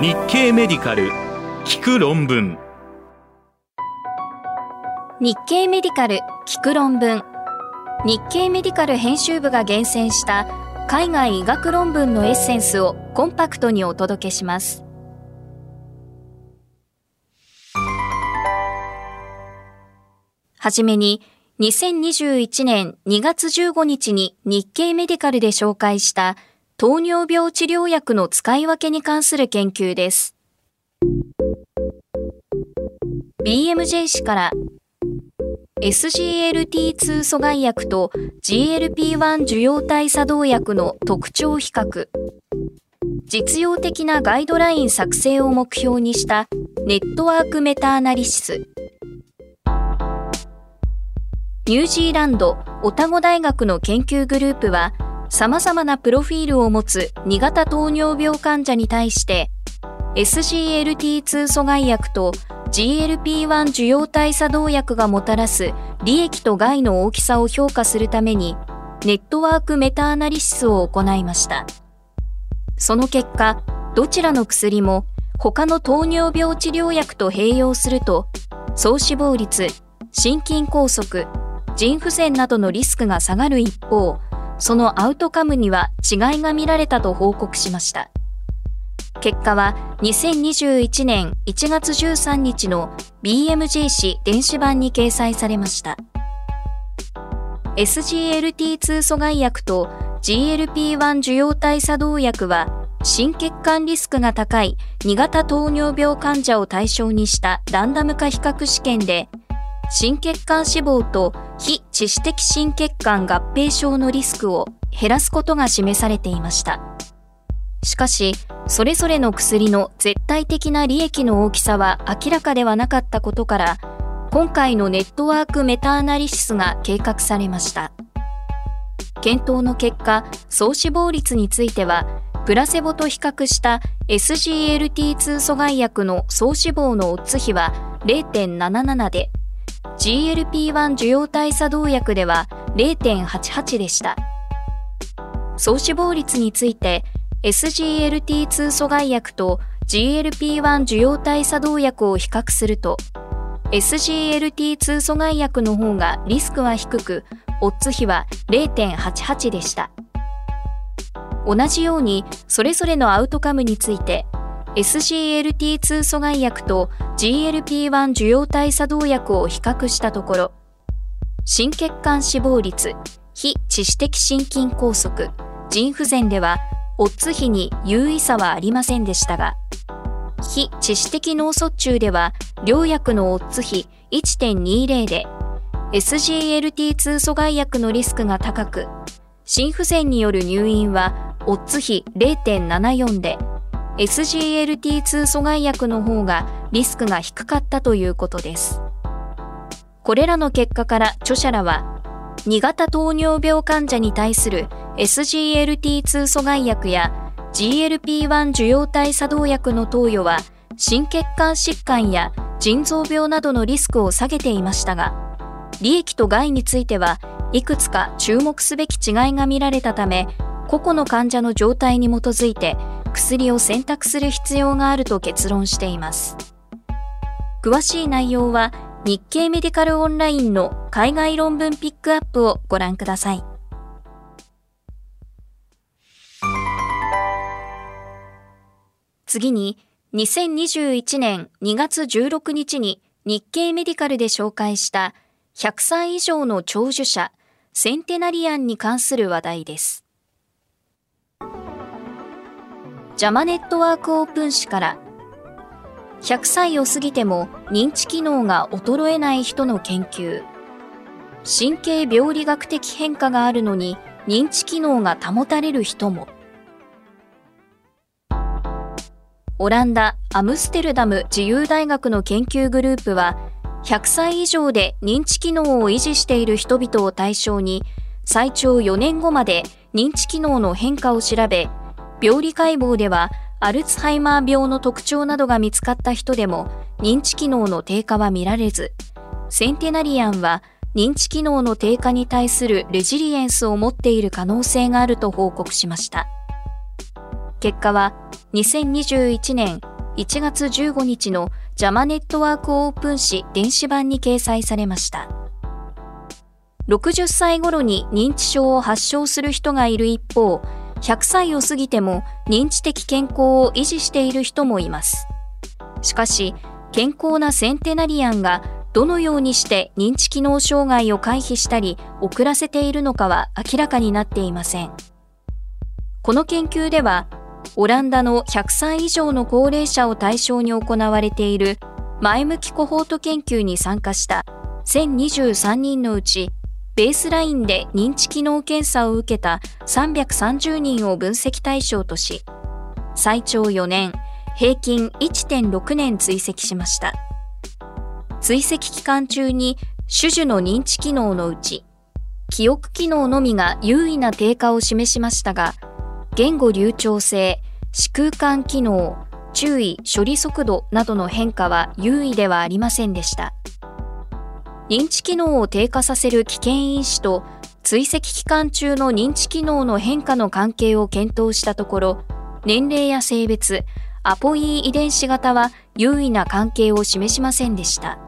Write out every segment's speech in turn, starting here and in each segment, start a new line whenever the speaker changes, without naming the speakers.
日経メディカル聞く論文。
日経メディカル聞く論文。日経メディカル編集部が厳選した海外医学論文のエッセンスをコンパクトにお届けします。はじめに2021年2月15日に日経メディカルで紹介した糖尿病治療薬の使い分けに関する研究です。BMJ 氏から SGLT2 阻害薬と GLP-1 受容体作動薬の特徴比較実用的なガイドライン作成を目標にしたネットワークメタアナリシスニュージーランドオタゴ大学の研究グループは様々なプロフィールを持つ2型糖尿病患者に対して SGLT2 阻害薬と GLP-1 受容体作動薬がもたらす利益と害の大きさを評価するためにネットワークメタアナリシスを行いました。その結果、どちらの薬も他の糖尿病治療薬と併用すると総死亡率、心筋梗塞、腎不全などのリスクが下がる一方、そのアウトカムには違いが見られたと報告しました。結果は2021年1月13日の BMJ 誌電子版に掲載されました。SGLT2 阻害薬と GLP-1 受容体作動薬は心血管リスクが高い2型糖尿病患者を対象にしたランダム化比較試験で心血管死亡と非致死的心血管合併症のリスクを減らすことが示されていました。しかし、それぞれの薬の絶対的な利益の大きさは明らかではなかったことから、今回のネットワークメタアナリシスが計画されました。検討の結果、総死亡率については、プラセボと比較した SGLT2 阻害薬の総死亡のオッズ比は0.77で、GLP-1 受容体作動薬では0.88でした。総死亡率について SGLT2 阻害薬と GLP-1 受容体作動薬を比較すると SGLT2 阻害薬の方がリスクは低くオッズ比は0.88でした同じようにそれぞれのアウトカムについて SGLT2 阻害薬と GLP-1 受容体作動薬を比較したところ、心血管死亡率、非致死的心筋梗塞、腎不全では、オッズ比に優位差はありませんでしたが、非致死的脳卒中では、両薬のオッズ比1.20で、SGLT2 阻害薬のリスクが高く、心不全による入院は、オッズ比0.74で、SGLT2 阻害薬の方がリスクが低かったということです。これらの結果から著者らは、2型糖尿病患者に対する SGLT2 阻害薬や GLP-1 受容体作動薬の投与は心血管疾患や腎臓病などのリスクを下げていましたが、利益と害についてはいくつか注目すべき違いが見られたため、個々の患者の状態に基づいて薬を選択する必要があると結論しています。詳しい内容は日経メディカルオンラインの海外論文ピックアップをご覧ください。次に、2021年2月16日に日経メディカルで紹介した100歳以上の長寿者センテナリアンに関する話題です。ジャマネットワークオープン誌から100歳を過ぎても認知機能が衰えない人の研究。神経病理学的変化があるのに認知機能が保たれる人も。オランダ・アムステルダム自由大学の研究グループは100歳以上で認知機能を維持している人々を対象に最長4年後まで認知機能の変化を調べ病理解剖ではアルツハイマー病の特徴などが見つかった人でも認知機能の低下は見られず、センテナリアンは認知機能の低下に対するレジリエンスを持っている可能性があると報告しました。結果は2021年1月15日のジャマネットワークオープン誌電子版に掲載されました。60歳頃に認知症を発症する人がいる一方、100歳を過ぎても認知的健康を維持している人もいます。しかし、健康なセンテナリアンがどのようにして認知機能障害を回避したり遅らせているのかは明らかになっていません。この研究では、オランダの100歳以上の高齢者を対象に行われている前向きコホート研究に参加した1023人のうちベースラインで認知機能検査を受けた330人を分析対象とし、最長4年、平均1.6年追跡しました。追跡期間中に種々の認知機能のうち、記憶機能のみが優位な低下を示しましたが、言語流暢性、視空間機能、注意、処理速度などの変化は優位ではありませんでした。認知機能を低下させる危険因子と追跡期間中の認知機能の変化の関係を検討したところ、年齢や性別、アポイ遺伝子型は優位な関係を示しませんでした。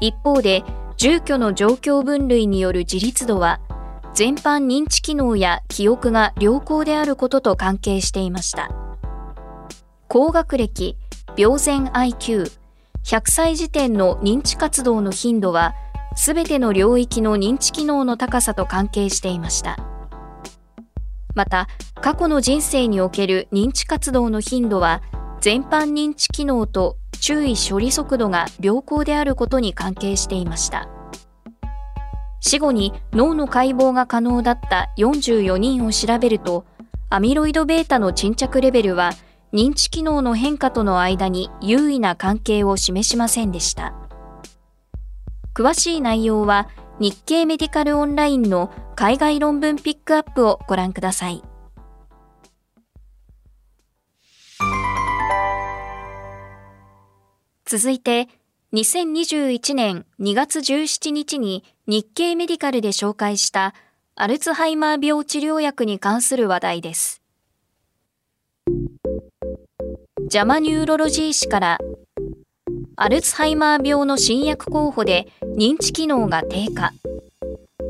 一方で、住居の状況分類による自立度は、全般認知機能や記憶が良好であることと関係していました。高学歴、病前 IQ、100歳時点の認知活動の頻度は、すべての領域の認知機能の高さと関係していました。また、過去の人生における認知活動の頻度は、全般認知機能と注意処理速度が良好であることに関係していました。死後に脳の解剖が可能だった44人を調べると、アミロイド β の沈着レベルは認知機能の変化との間に優位な関係を示しませんでした。詳しい内容は日経メディカルオンラインの海外論文ピックアップをご覧ください。続いて、2021年2月17日に日経メディカルで紹介したアルツハイマー病治療薬に関する話題です。 JAMA Neurology 誌からアルツハイマー病の新薬候補で認知機能が低下。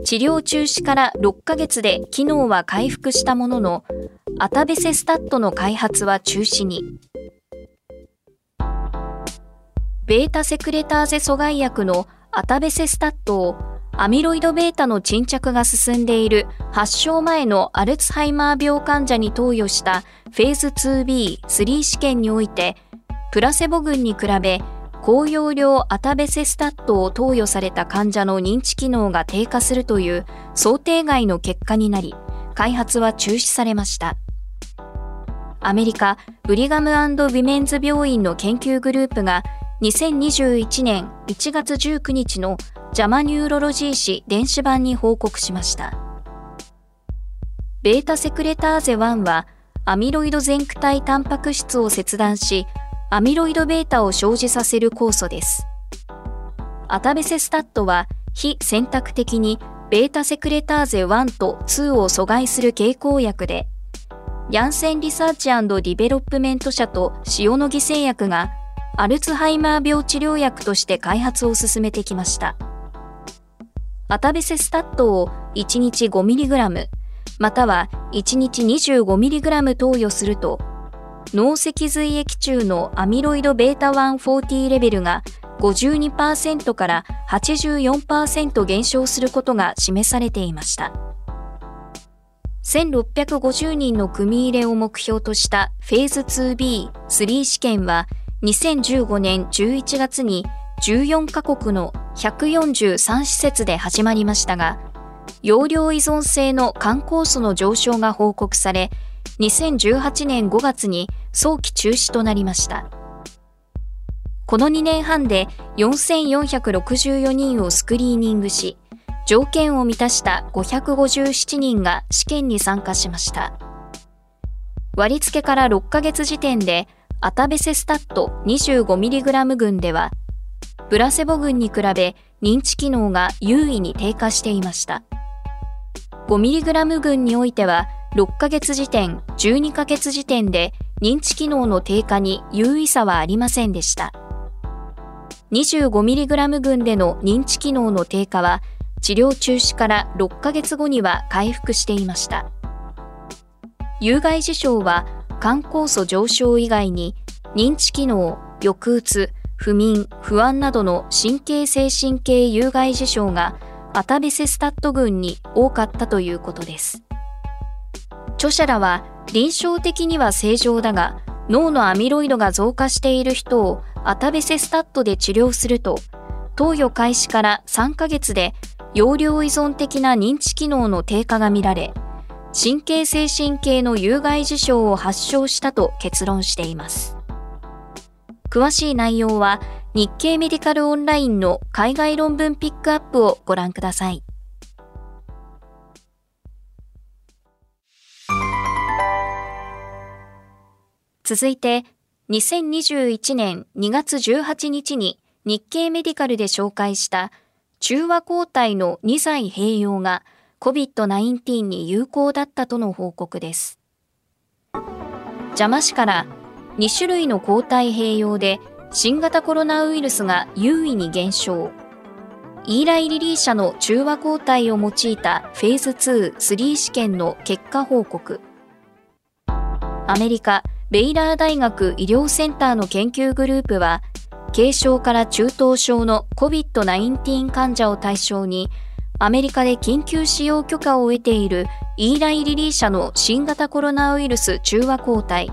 治療中止から6ヶ月で機能は回復したものの、アタベセスタットの開発は中止に。ベータセクレターゼ阻害薬のアタベセスタットをアミロイド β の沈着が進んでいる発症前のアルツハイマー病患者に投与したフェーズ 2B3 試験において、プラセボ群に比べ高容量アタベセスタットを投与された患者の認知機能が低下するという想定外の結果になり、開発は中止されました。アメリカブリガムウィメンズ病院の研究グループが2021年1月19日の JAMA Neurology 誌電子版に報告しました。ベータセクレターゼ1はアミロイド前駆体タンパク質を切断し、アミロイド β を生じさせる酵素です。アタベセスタットは非選択的にベータセクレターゼ1と2を阻害する経口薬で、ヤンセンリサーチディベロップメント社と塩野義製薬がアルツハイマー病治療薬として開発を進めてきました。アタベセスタットを1日 5mg または1日 25mg 投与すると脳脊髄液中のアミロイド β1-40 レベルが52%から84%減少することが示されていました。1650人の組み入れを目標としたフェーズ 2B3 試験は2015年11月に14カ国の143施設で始まりましたが、容量依存性の肝酵素の上昇が報告され、2018年5月に早期中止となりました。この2年半で4464人をスクリーニングし、条件を満たした557人が試験に参加しました。割り付けから6ヶ月時点でアタベセスタット 25mg 群ではプラセボ群に比べ認知機能が優位に低下していました。5mg 群においては6ヶ月時点、12ヶ月時点で認知機能の低下に優位差はありませんでした。25mg 群での認知機能の低下は治療中止から6ヶ月後には回復していました。有害事象は肝酵素上昇以外に認知機能、抑うつ、不眠、不安などの神経精神系有害事象がアタベセスタット群に多かったということです。著者らは臨床的には正常だが脳のアミロイドが増加している人をアタベセスタットで治療すると投与開始から3ヶ月で容量依存的な認知機能の低下が見られ神経精神系の有害事象を発症したと結論しています。詳しい内容は日経メディカルオンラインの海外論文ピックアップをご覧ください。続いて、2021年2月18日に日経メディカルで紹介した中和抗体の2剤併用が COVID-19 に有効だったとの報告です。邪魔市から2種類の抗体併用で新型コロナウイルスが優位に減少。イーライリリー社の中和抗体を用いたフェーズ2、3試験の結果報告。アメリカ、ベイラー大学医療センターの研究グループは、軽症から中等症の COVID-19 患者を対象に、アメリカで緊急使用許可を得ているイーライリリー社の新型コロナウイルス中和抗体、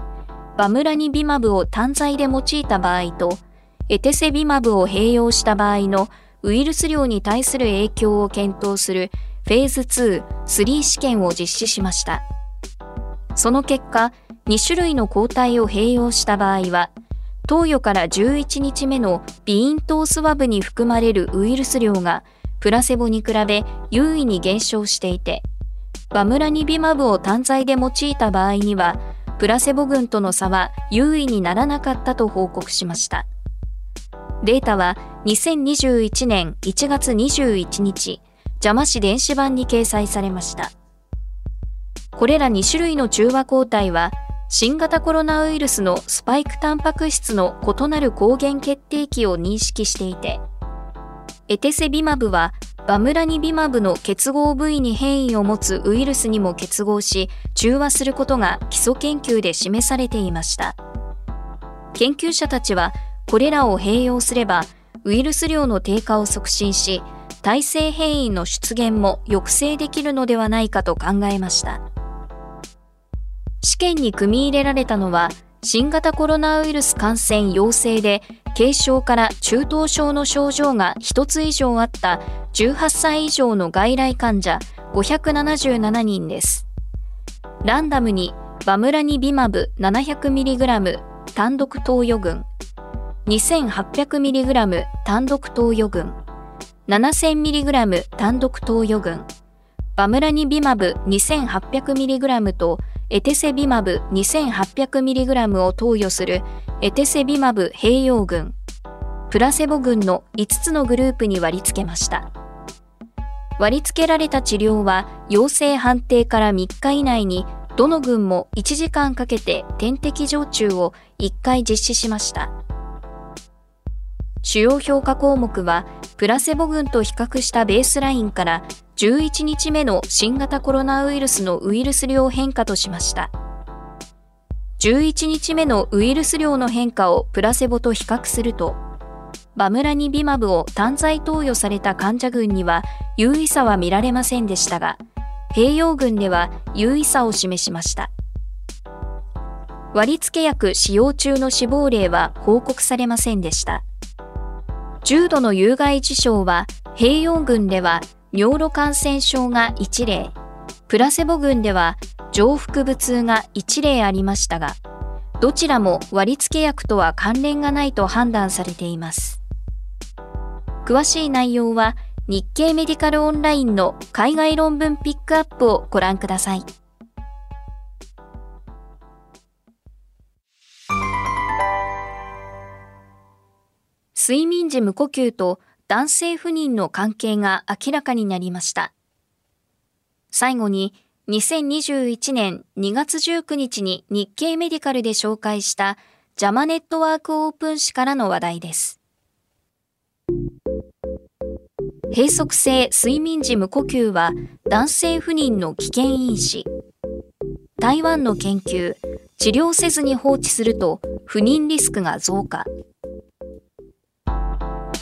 バムラニビマブを単剤で用いた場合と、エテセビマブを併用した場合のウイルス量に対する影響を検討するフェーズ2、3試験を実施しました。その結果、2種類の抗体を併用した場合は、投与から11日目のビーントースワブに含まれるウイルス量がプラセボに比べ優位に減少していて、バムラニビマブを単剤で用いた場合にはプラセボ群との差は優位にならなかったと報告しました。データは2021年1月21日、邪魔市電子版に掲載されました。これら2種類の中和抗体は、新型コロナウイルスのスパイクタンパク質の異なる抗原決定器を認識していて、エテセビマブはバムラニビマブの結合部位に変異を持つウイルスにも結合し、中和することが基礎研究で示されていました。研究者たちは、これらを併用すれば、ウイルス量の低下を促進し、耐性変異の出現も抑制できるのではないかと考えました。試験に組み入れられたのは、新型コロナウイルス感染陽性で軽症から中等症の症状が1つ以上あった18歳以上の外来患者577人です。ランダムにバムラニビマブ 700mg 単独投与群、2800mg 単独投与群、7000mg 単独投与群、バムラニビマブ 2800mg とエテセビマブ 2800mg を投与するエテセビマブ併用群、プラセボ群の5つのグループに割り付けました。割り付けられた治療は陽性判定から3日以内にどの群も1時間かけて点滴常駐を1回実施しました。主要評価項目はプラセボ群と比較したベースラインから11日目の新型コロナウイルスのウイルス量変化としました。11日目のウイルス量の変化をプラセボと比較すると、バムラニビマブを単剤投与された患者群には優位差は見られませんでしたが、併用群では優位差を示しました。割付薬使用中の死亡例は報告されませんでした。重度の有害事象は、併用群では尿路感染症が1例、プラセボ群では上腹部痛が1例ありましたが、どちらも割付薬とは関連がないと判断されています。詳しい内容は日経メディカルオンラインの海外論文ピックアップをご覧ください。睡眠時無呼吸と男性不妊の関係が明らかになりました。最後に、2021年2月19日に日経メディカルで紹介したジャマネットワークオープン誌からの話題です。閉塞性睡眠時無呼吸は男性不妊の危険因子。台湾の研究、治療せずに放置すると不妊リスクが増加。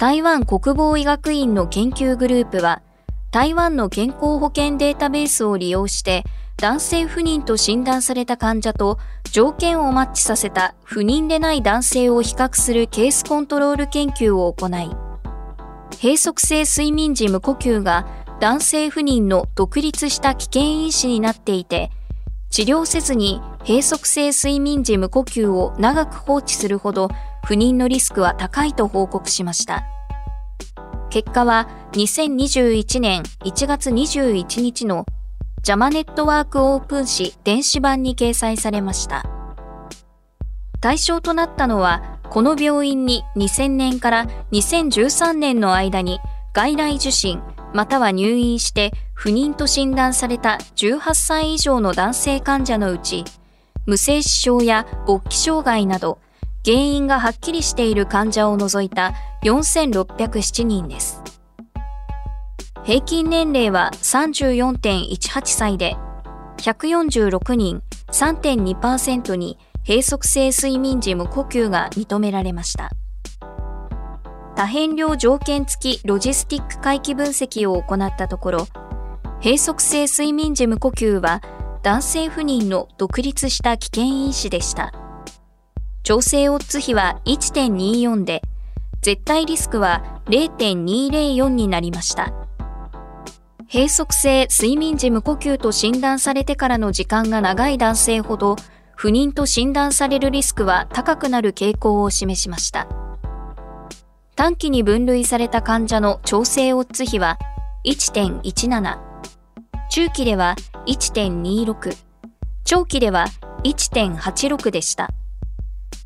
台湾国防医学院の研究グループは、台湾の健康保険データベースを利用して男性不妊と診断された患者と条件をマッチさせた不妊でない男性を比較するケースコントロール研究を行い、閉塞性睡眠時無呼吸が男性不妊の独立した危険因子になっていて、治療せずに閉塞性睡眠時無呼吸を長く放置するほど不妊のリスクは高いと報告しました。結果は2021年1月21日のジャマネットワークオープン誌電子版に掲載されました。対象となったのは、この病院に2000年から2013年の間に外来受診または入院して不妊と診断された18歳以上の男性患者のうち、無精子症や勃起障害など、原因がはっきりしている患者を除いた4607人です。平均年齢は34.18歳で、146人3.2%に閉塞性睡眠時無呼吸が認められました。多変量条件付きロジスティック回帰分析を行ったところ、閉塞性睡眠時無呼吸は男性不妊の独立した危険因子でした。調整オッズ比は1.24で、絶対リスクは0.204になりました。閉塞性睡眠時無呼吸と診断されてからの時間が長い男性ほど、不妊と診断されるリスクは高くなる傾向を示しました。短期に分類された患者の調整オッズ比は1.17、中期では1.26、長期では1.86でした。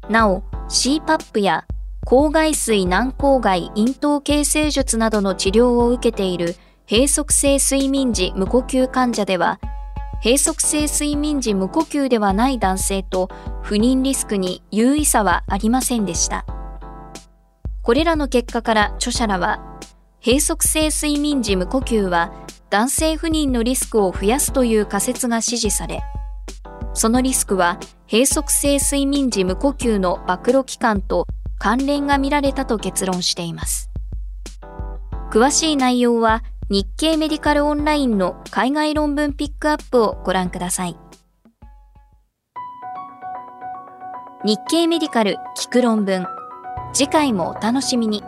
なお、CPAP や抗外水軟抗外咽頭形成術などの治療を受けている閉塞性睡眠時無呼吸患者では、閉塞性睡眠時無呼吸ではない男性と不妊リスクに優位差はありませんでした。これらの結果から著者らは、閉塞性睡眠時無呼吸は男性不妊のリスクを増やすという仮説が支持され、そのリスクは閉塞性睡眠時無呼吸の暴露期間と関連が見られたと結論しています。詳しい内容は日経メディカルオンラインの海外論文ピックアップをご覧ください。日経メディカル聞く論文。次回もお楽しみに。